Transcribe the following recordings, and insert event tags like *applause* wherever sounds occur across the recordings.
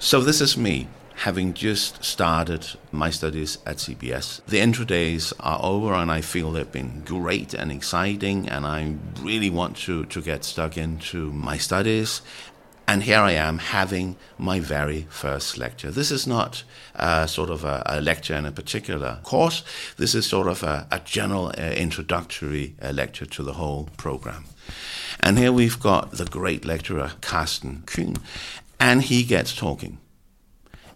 So, this is me having just started my studies at CBS. The intro days are over, and I feel they've been great and exciting, and I really want to, to get stuck into my studies. And here I am having my very first lecture. This is not uh, sort of a, a, lecture in a particular course. This is sort of a, a general uh, introductory uh, lecture to the whole program. And here we've got the great lecturer, Carsten Kuhn, and he gets talking.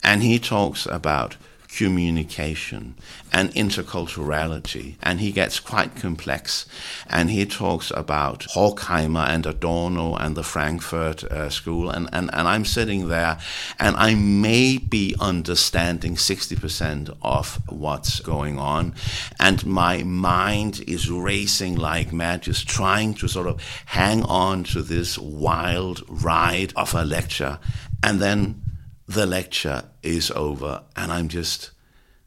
And he talks about communication and interculturality. And he gets quite complex. And he talks about Horkheimer and Adorno and the Frankfurt uh, School. And, and, and I'm sitting there and I may be understanding 60% of what's going on. And my mind is racing like mad, just trying to sort of hang on to this wild ride of a lecture. And then the lecture is over and I'm just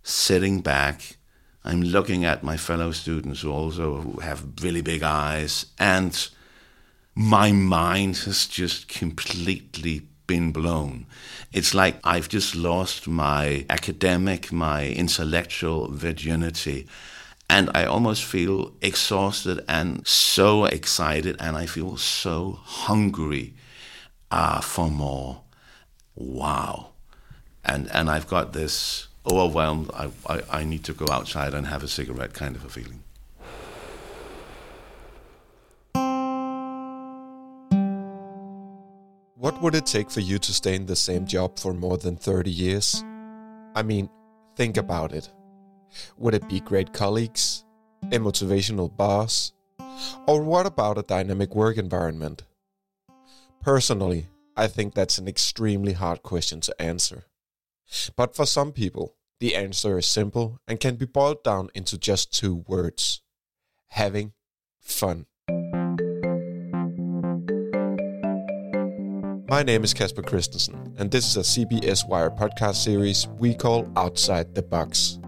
sitting back. I'm looking at my fellow students who also have really big eyes, and my mind has just completely been blown. It's like I've just lost my academic, my intellectual virginity. And I almost feel exhausted and so excited, and I feel so hungry uh, for more wow. And, and I've got this oh, overwhelmed, I, I, I need to go outside and have a cigarette kind of a feeling. What would it take for you to stay in the same job for more than 30 years? I mean, think about it. Would it be great colleagues, a motivational boss, or what about a dynamic work environment? Personally, I think that's an extremely hard question to answer. But for some people, the answer is simple and can be boiled down into just two words having fun. My name is Kasper Christensen, and this is a CBS Wire podcast series we call Outside the Box.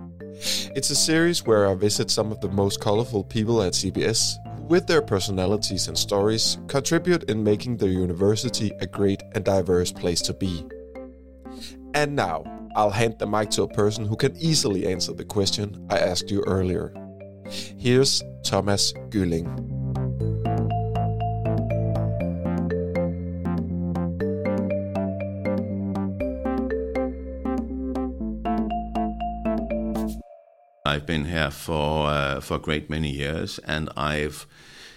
It's a series where I visit some of the most colorful people at CBS with their personalities and stories, contribute in making the university a great and diverse place to be. And now, I'll hand the mic to a person who can easily answer the question I asked you earlier. Here's Thomas Gülling. I've been here for uh, for a great many years, and I've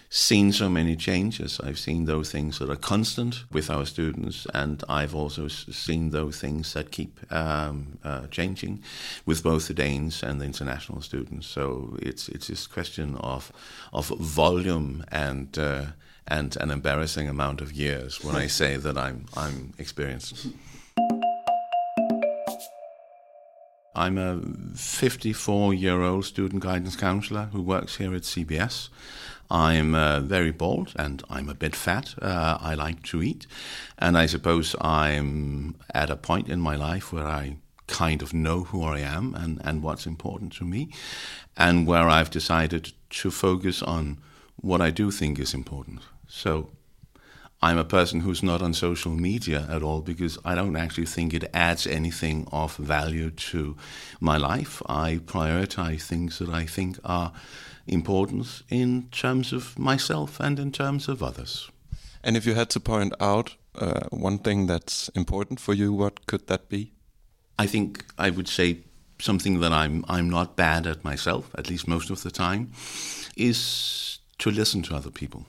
seen so many changes. I've seen those things that are constant with our students, and I've also seen those things that keep um, uh, changing with both the Danes and the international students. So it's it's this question of of volume and. Uh, and an embarrassing amount of years when I *laughs* say that I'm I'm experienced. I'm a 54 year old student guidance counselor who works here at CBS. I'm uh, very bald and I'm a bit fat. Uh, I like to eat. And I suppose I'm at a point in my life where I kind of know who I am and, and what's important to me, and where I've decided to focus on what I do think is important. So I'm a person who's not on social media at all because I don't actually think it adds anything of value to my life. I prioritize things that I think are important in terms of myself and in terms of others. And if you had to point out uh, one thing that's important for you, what could that be? I think I would say something that I'm I'm not bad at myself, at least most of the time, is to listen to other people.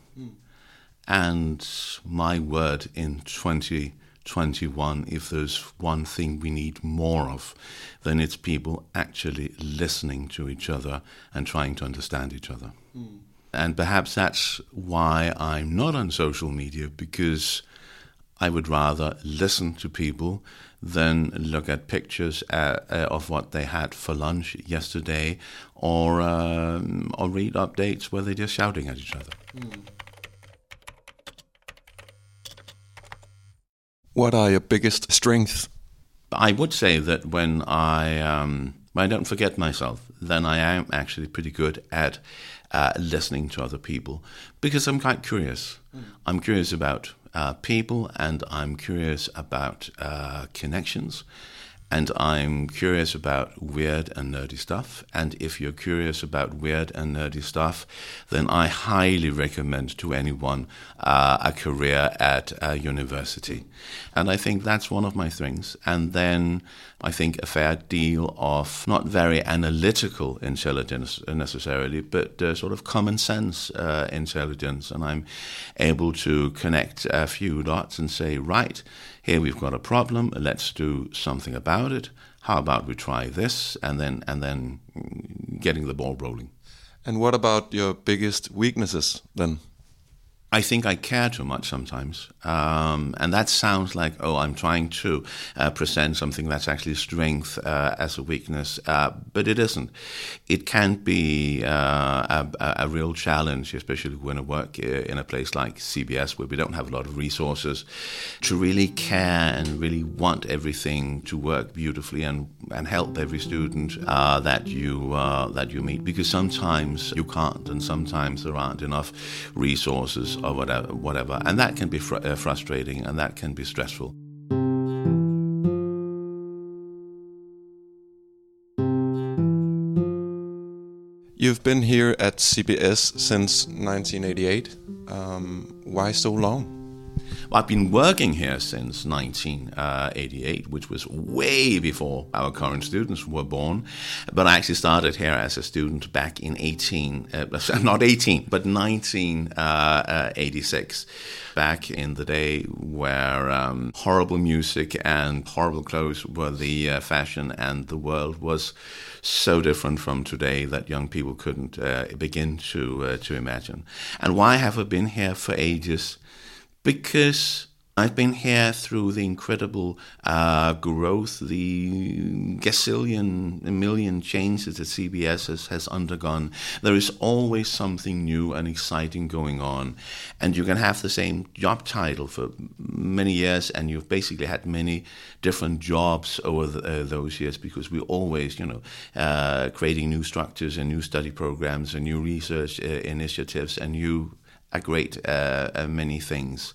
And my word in 2021, if there's one thing we need more of, then it's people actually listening to each other and trying to understand each other. Mm. And perhaps that's why I'm not on social media, because I would rather listen to people than look at pictures uh, uh, of what they had for lunch yesterday or, um, or read updates where they're just shouting at each other. Mm. What are your biggest strengths? I would say that when I um, when I don't forget myself, then I am actually pretty good at uh, listening to other people because I'm quite curious. Mm. I'm curious about uh, people and I'm curious about uh, connections and I'm curious about weird and nerdy stuff. And if you're curious about weird and nerdy stuff, then I highly recommend to anyone uh, a career at a university. And I think that's one of my things. And then I think a fair deal of not very analytical intelligence necessarily, but uh, sort of common sense uh, intelligence. And I'm able to connect a few dots and say, right, here we've got a problem, let's do something about it. How about we try this and then and then getting the ball rolling. And what about your biggest weaknesses then? I think I care too much sometimes. Um, and that sounds like, oh, I'm trying to uh, present something that's actually strength uh, as a weakness, uh, but it isn't. It can be uh, a, a, real challenge, especially when I work uh, in a place like CBS where we don't have a lot of resources, to really care and really want everything to work beautifully and, and help every student uh, that you that you meet. Because sometimes you can't, and sometimes there aren't enough resources or whatever, whatever. and that can be fr- uh, frustrating and that can be stressful. You've been here at CBS since 1988. Um, why so long? Well, I've been working here since 1988, which was way before our current students were born. But I actually started here as a student back in 18, uh, *laughs* not 18, but 1986, uh, back in the day where um, horrible music and horrible clothes were the uh, fashion and the world was so different from today that young people couldn't uh, begin to uh, to imagine. And why have I been here for ages? Because I've been here through the incredible uh, growth, the gazillion, million changes that CBS has, has, undergone. There is always something new and exciting going on. And you can have the same job title for many years, and you've basically had many different jobs over the, uh, those years because we're always, you know, uh, creating new structures and new study programs and new research uh, initiatives and new a great uh, uh, many things.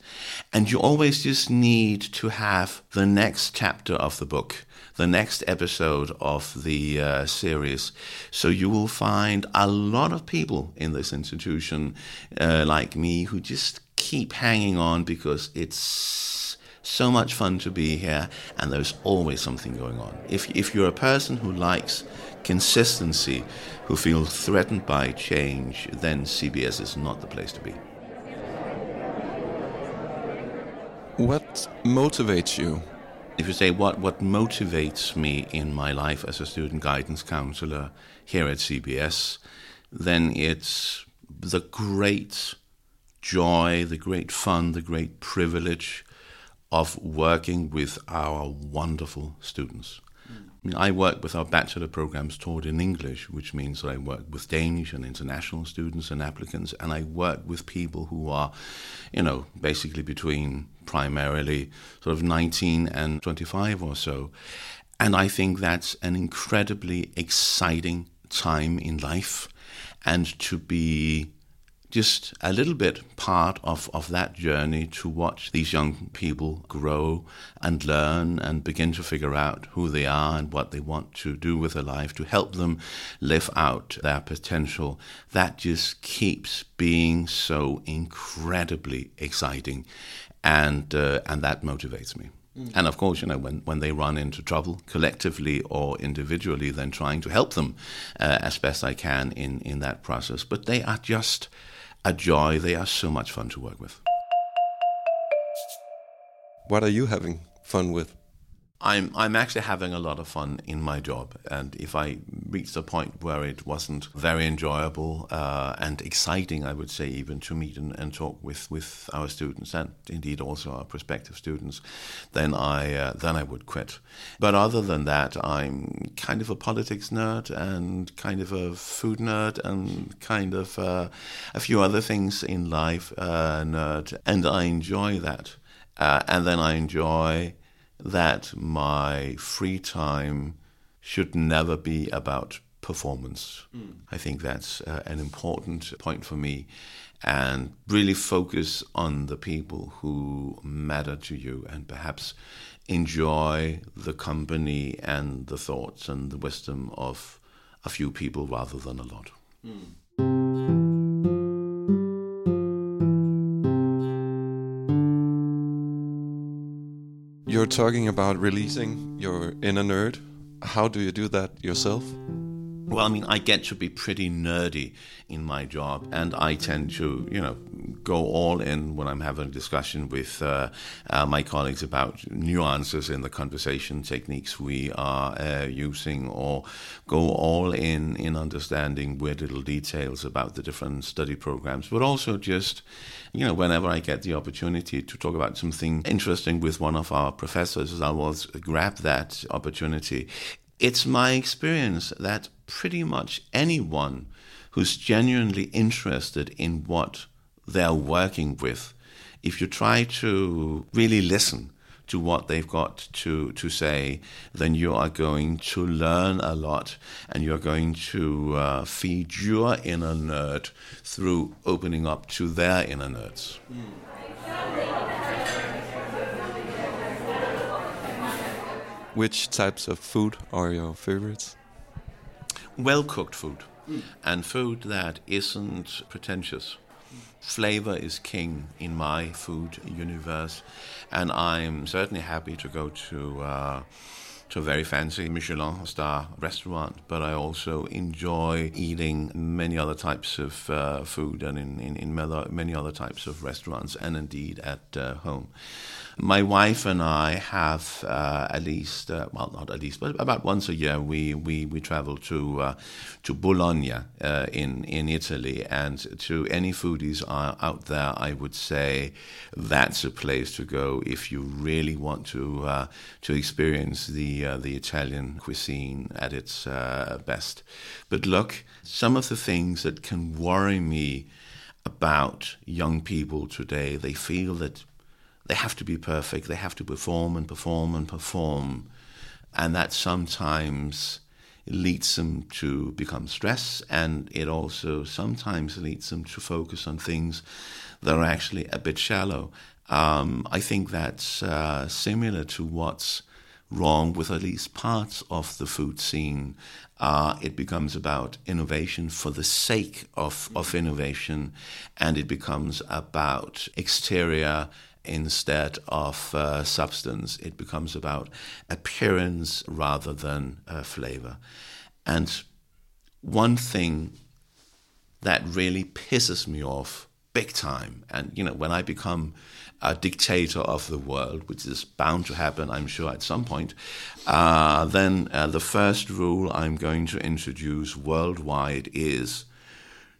And you always just need to have the next chapter of the book, the next episode of the uh, series. So you will find a lot of people in this institution, uh, like me, who just keep hanging on because it's so much fun to be here and there's always something going on. If, if you're a person who likes consistency, who feel threatened by change, then CBS is not the place to be. What motivates you? If you say what, what motivates me in my life as a student guidance counselor here at CBS, then it's the great joy, the great fun, the great privilege of working with our wonderful students. I work with our bachelor programs taught in English, which means that I work with Danish and international students and applicants, and I work with people who are, you know, basically between primarily sort of 19 and 25 or so. And I think that's an incredibly exciting time in life. And to be just a little bit part of, of that journey to watch these young people grow and learn and begin to figure out who they are and what they want to do with their life, to help them live out their potential. That just keeps being so incredibly exciting, and uh, and that motivates me. Mm. And of course, you know, when, when they run into trouble, collectively or individually, then trying to help them uh, as best I can in, in that process. But they are just a joy. They are so much fun to work with. What are you having fun with? I'm I'm actually having a lot of fun in my job, and if I reached a point where it wasn't very enjoyable uh, and exciting, I would say even to meet and, and, talk with, with our students and indeed also our prospective students, then I uh, then I would quit. But other than that, I'm kind of a politics nerd and kind of a food nerd and kind of uh, a few other things in life uh, nerd, and I enjoy that. Uh, and then I enjoy that my free time should never be about performance. I think that's uh, an important point for me. And really focus on the people who matter to you and perhaps enjoy the company and the thoughts and the wisdom of a few people rather than a lot. You're talking about releasing your inner nerd. How do you do that yourself? Well, I mean, I get to be pretty nerdy in my job, and I tend to, you know, go all in when I'm having a discussion with uh, uh, my colleagues about nuances in the conversation techniques we are uh, using, or go all in in understanding weird little details about the different study programs, but also just, you know, whenever I get the opportunity to talk about something interesting with one of our professors, I will grab that opportunity. It's my experience that pretty much anyone who's genuinely interested in what they're working with, if you try to really listen to what they've got to, to say, then you are going to learn a lot and you're going to uh, feed your inner nerd through opening up to their inner nerds. Which types of food are your favorites? Well cooked food mm. and food that isn't pretentious. Flavor is king in my food universe, and I'm certainly happy to go to. Uh, to a very fancy Michelin star restaurant, but I also enjoy eating many other types of uh, food and in, in, in, many other types of restaurants and indeed at uh, home. My wife and I have uh, at least, uh, well, not at least, but about once a year, we we, we travel to uh, to Bologna uh, in in Italy, and to any foodies out there, I would say that's a place to go if you really want to uh, to experience the uh, the Italian cuisine at its best. But look, some of the things that can worry me about young people today, they feel that they have to be perfect. They have to perform and perform and perform. And that sometimes leads them to become stressed, and it also sometimes leads them to focus on things that are actually a bit shallow. Um, I think that's uh, similar to what's wrong with at least parts of the food scene. Uh, it becomes about innovation for the sake of, of innovation, and it becomes about exterior instead of uh, substance. It becomes about appearance rather than uh, flavor. And one thing that really pisses me off big time, and you know, when I become a dictator of the world, which is bound to happen, I'm sure, at some point, uh, then uh, the first rule I'm going to introduce worldwide is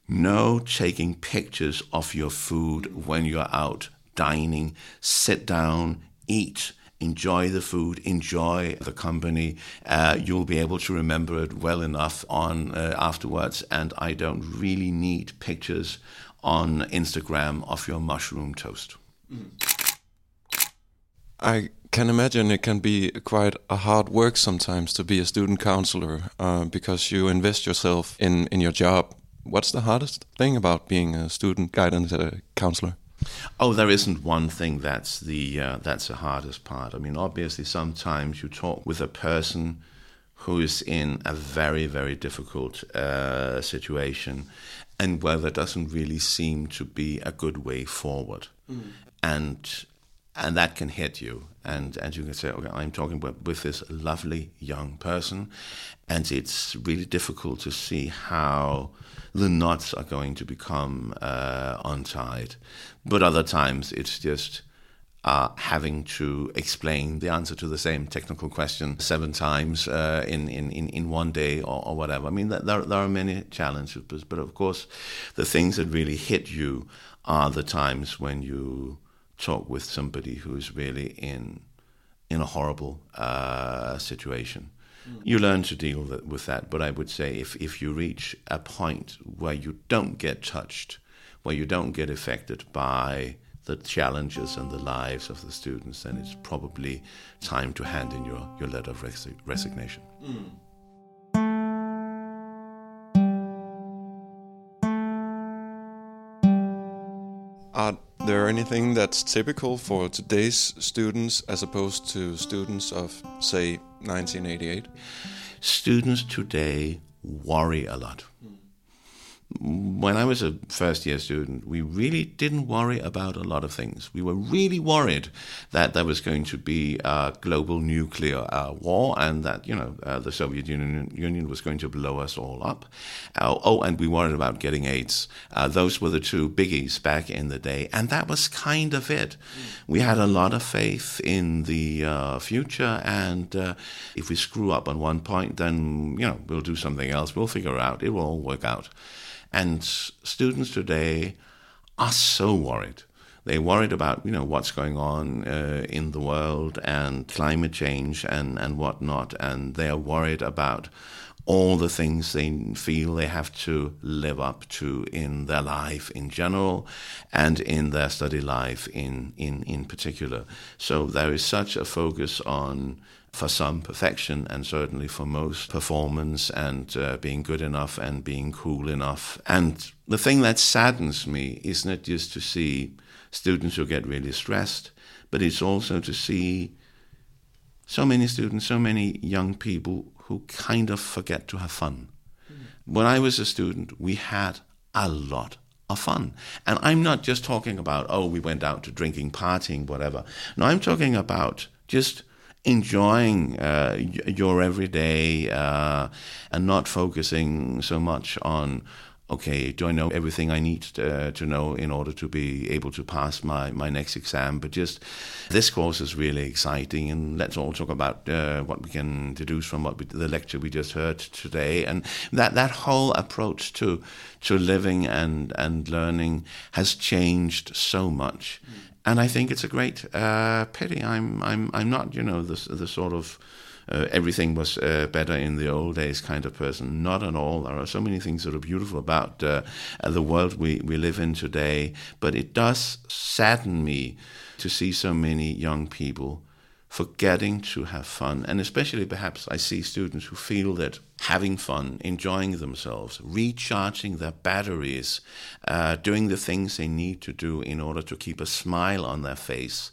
no taking pictures of your food when you're out dining, sit down, eat, enjoy the food, enjoy the company. Uh, you'll be able to remember it well enough on uh, afterwards. And I don't really need pictures on Instagram of your mushroom toast. I can imagine it can be quite a hard work sometimes to be a student counselor uh, because you invest yourself in, in your job. What's the hardest thing about being a student guidance uh, counselor? Oh, there isn't one thing that's the uh, that's the hardest part. I mean, obviously, sometimes you talk with a person who is in a very very difficult uh, situation, and where there doesn't really seem to be a good way forward, mm. and and that can hit you. And and you can say, okay, I'm talking with, with this lovely young person, and it's really difficult to see how the knots are going to become uh, untied. But other times it's just uh, having to explain the answer to the same technical question seven times uh, in, in, in one day or, or whatever. I mean, there, there are many challenges, but, but of course, the things that really hit you are the times when you talk with somebody who's really in in a horrible uh, situation. You learn to deal with that, but I would say if, if you reach a point where you don't get touched, where you don't get affected by the challenges and the lives of the students, then it's probably time to hand in your, your letter of resi- resignation. Mm. Are there anything that's typical for today's students as opposed to students of, say, 1988? Students today worry a lot when I was a first year student, we really didn't worry about a lot of things. We were really worried that there was going to be a global nuclear uh, war and that, you know, uh, the Soviet Union, Union, was going to blow us all up. Uh, oh, and we worried about getting AIDS. Uh, those were the two biggies back in the day. And that was kind of it. We had a lot of faith in the uh, future. And uh, if we screw up on one point, then, you know, we'll do something else. We'll figure out. It will all work out. And students today are so worried. They're worried about you know what's going on uh, in the world and climate change and and whatnot, and they are worried about all the things they feel they have to live up to in their life in general and in their study life in, in, in particular. So there is such a focus on for some perfection and certainly for most performance and uh, being good enough and being cool enough. And the thing that saddens me is not just to see students who get really stressed, but it's also to see so many students, so many young people who kind of forget to have fun. Mm. When I was a student, we had a lot of fun. And I'm not just talking about, oh, we went out to drinking, partying, whatever. No, I'm talking about just enjoying uh, your everyday uh, and not focusing so much on okay, do I know everything I need to, uh, to, know in order to be able to pass my, my next exam? But just this course is really exciting, and let's all talk about uh, what we can deduce from what we, the lecture we just heard today. And that, that whole approach to to living and and learning has changed so much. Mm and I think it's a great uh, pity. I'm I'm I'm not you know the the sort of uh, everything was uh, better in the old days kind of person. Not at all. There are so many things that are beautiful about uh, the world we, we live in today. But it does sadden me to see so many young people forgetting to have fun. And especially perhaps I see students who feel that having fun, enjoying themselves, recharging their batteries, uh, doing the things they need to do in order to keep a smile on their face,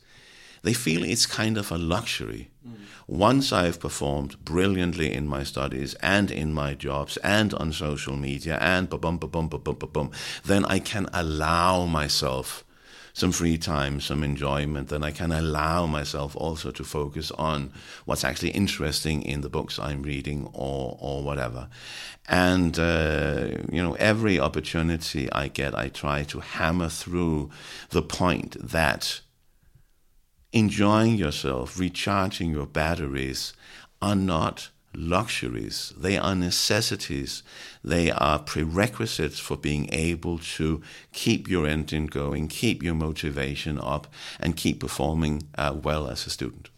they feel it's kind of a luxury. Mm. Once I've performed brilliantly in my studies and in my jobs and on social media and ba bum ba bum ba bum ba bum, then I can allow myself some free time, some enjoyment, then I can allow myself also to focus on what's actually interesting in the books I'm reading or or whatever. And uh, you know, every opportunity I get, I try to hammer through the point that enjoying yourself, recharging your batteries, are not luxuries. They are necessities. They are prerequisites for being able to keep your engine going, keep your motivation up, and keep performing uh, well as a student.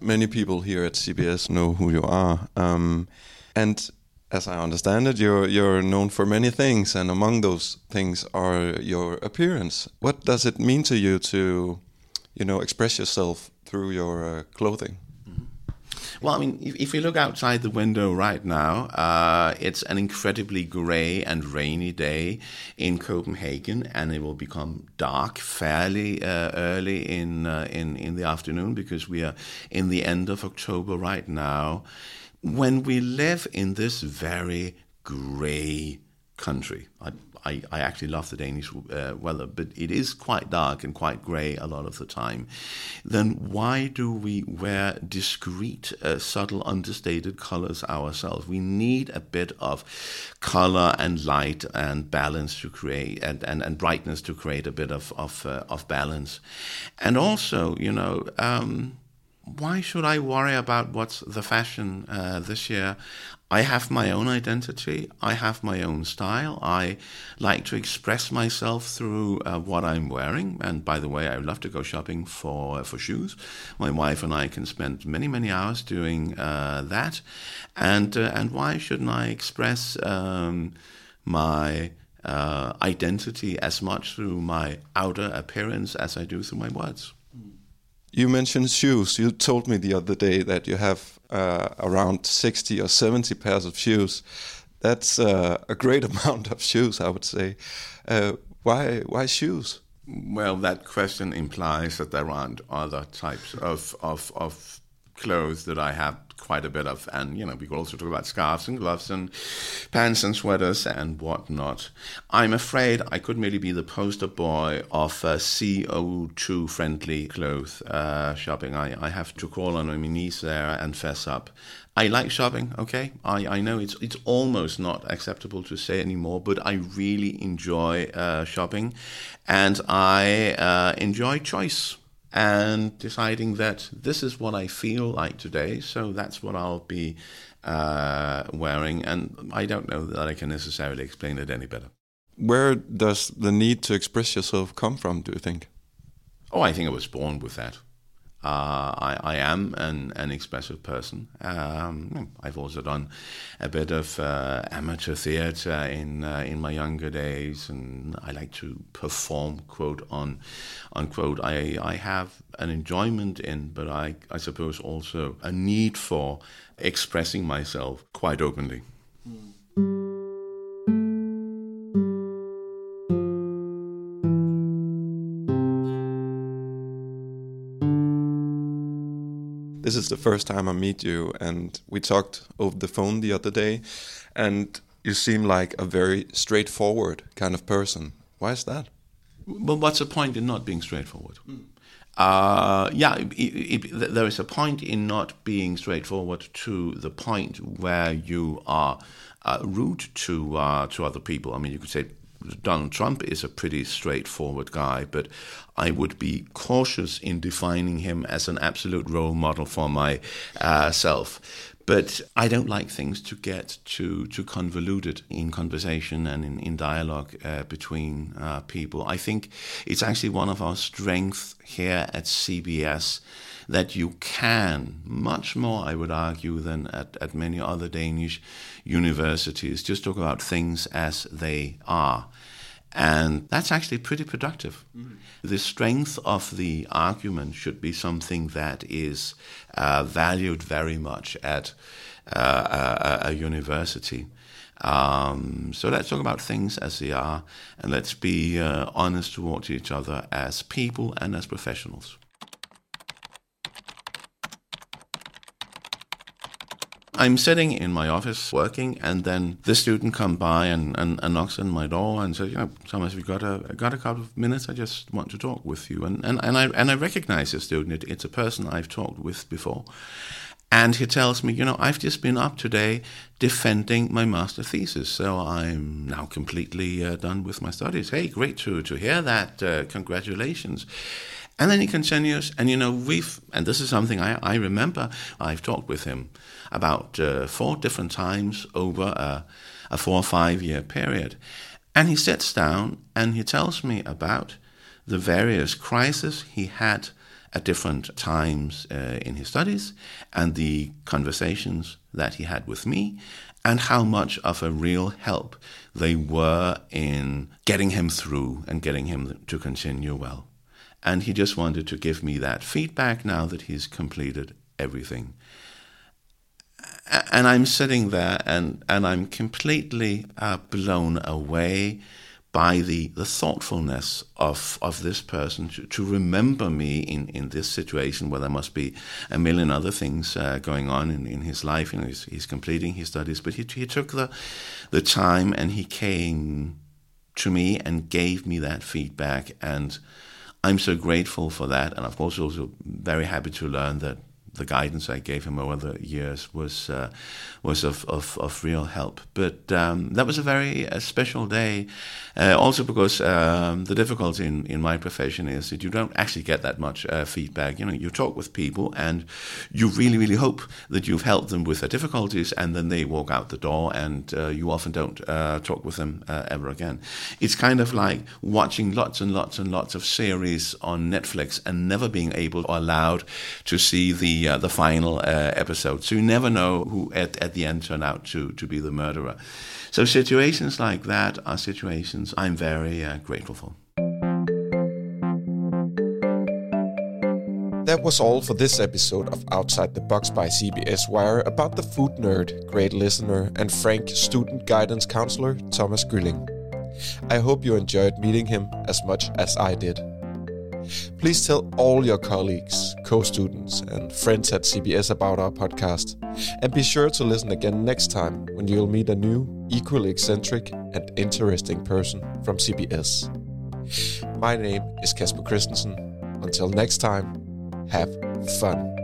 Many people here at CBS know who you are. Um, and as I understand it, you're you're known for many things, and among those things are your appearance. What does it mean to you to, you know, express yourself through your uh, clothing? Mm-hmm. Well, I mean, if, if, you look outside the window right now, uh, it's an incredibly grey and rainy day in Copenhagen, and it will become dark fairly uh, early in uh, in in the afternoon because we are in the end of October right now when we live in this very grey country, I, I, I, actually love the Danish uh, weather, but it is quite dark and quite grey a lot of the time. Then why do we wear discreet, uh, subtle, understated colors ourselves? We need a bit of color and light and balance to create, and, and, and brightness to create a bit of of, uh, of balance, and also, you know. Um, why should I worry about what's the fashion uh, this year? I have my own identity. I have my own style. I like to express myself through uh, what I'm wearing. And by the way, I love to go shopping for uh, for shoes. My wife and I can spend many many hours doing uh, that. And uh, and why shouldn't I express um, my uh, identity as much through my outer appearance as I do through my words? You mentioned shoes. You told me the other day that you have uh, around 60 or 70 pairs of shoes. That's uh, a great *laughs* amount of shoes, I would say. Uh, why, why shoes? Well, that question implies that there aren't other types of, of, of clothes that I have quite a bit of. And, you know, we could also talk about scarves and gloves and pants and sweaters and whatnot. I'm afraid I couldn't really be the poster boy of uh, CO2 friendly clothes uh, shopping. I, I have to call on my knees there and fess up. I like shopping, okay? I, I know it's it's almost not acceptable to say anymore, but I really enjoy uh, shopping and I uh, enjoy choice and deciding that this is what I feel like today, so that's what I'll be uh, wearing. And I don't know that I can necessarily explain it any better. Where does the need to express yourself come from, do you think? Oh, I think I was born with that. Uh, I, I, am an, an expressive person. Um, I've also done a bit of uh, amateur theatre in uh, in my younger days, and I like to perform, quote on unquote. I I have an enjoyment in, but I I suppose also a need for expressing myself quite openly. This is the first time I meet you, and we talked over the phone the other day, and you seem like a very straightforward kind of person. Why is that? Well, what's the point in not being straightforward? Mm. Uh, yeah, it, it, it, there is a point in not being straightforward to the point where you are uh, rude to uh, to other people. I mean, you could say Donald Trump is a pretty straightforward guy, but I would be cautious in defining him as an absolute role model for myself. Uh, but I don't like things to get too too convoluted in conversation and in, in dialogue uh, between uh, people. I think it's actually one of our strengths here at CBS that you can, much more, I would argue, than at, at many other Danish universities, just talk about things as they are. And that's actually pretty productive. Mm-hmm. The strength of the argument should be something that is uh, valued very much at uh, a, a, university. Um, so let's talk about things as they are, and let's be uh, honest towards each other as people and as professionals. I'm sitting in my office working, and then the student come by and, and, and knocks on my door and says, "You know, Thomas, we got a got a couple of minutes. I just want to talk with you." And and, and I and I recognize the student. It, it's a person I've talked with before. And he tells me, you know, I've just been up today defending my master thesis, so I'm now completely uh, done with my studies. Hey, great to, to hear that. Uh, congratulations. And then he continues, and you know, we've, and this is something I, I remember, I've talked with him about uh, four different times over a, a four or five year period. And he sits down and he tells me about the various crises he had at different times uh, in his studies and the conversations that he had with me and how much of a real help they were in getting him through and getting him to continue well. And he just wanted to give me that feedback now that he's completed everything and I'm sitting there and, and I'm completely uh, blown away by the, the thoughtfulness of, of this person to, to remember me in, in this situation where there must be a million other things uh, going on in, in his life. You know, he's, he's completing his studies, but he, he took the, the time and he came to me and gave me that feedback. And I'm so grateful for that. And of course, also very happy to learn that the guidance I gave him over the years was uh, was of, of, of, real help. But um, that was a very uh, special day, uh, also because um, the difficulty in, in my profession is that you don't actually get that much uh, feedback. You know, you talk with people and you really, really hope that you've helped them with their difficulties, and then they walk out the door, and uh, you often don't uh, talk with them ever again. It's kind of like watching lots and lots and lots of series on Netflix and never being able or allowed to see the uh, the final uh, episode. So you never know who at, at the end turned out to, to be the murderer. So situations like that are situations I'm very uh, grateful for. that was all for this episode of Outside the Box by CBS Wire about the food nerd, great listener, and frank student guidance counselor Thomas Grilling. I hope you enjoyed meeting him as much as I did. Please tell all your colleagues, co students, and friends at CBS about our podcast. And be sure to listen again next time when you'll meet a new, equally eccentric, and interesting person from CBS. My name is Kasper Christensen. Until next time, have fun.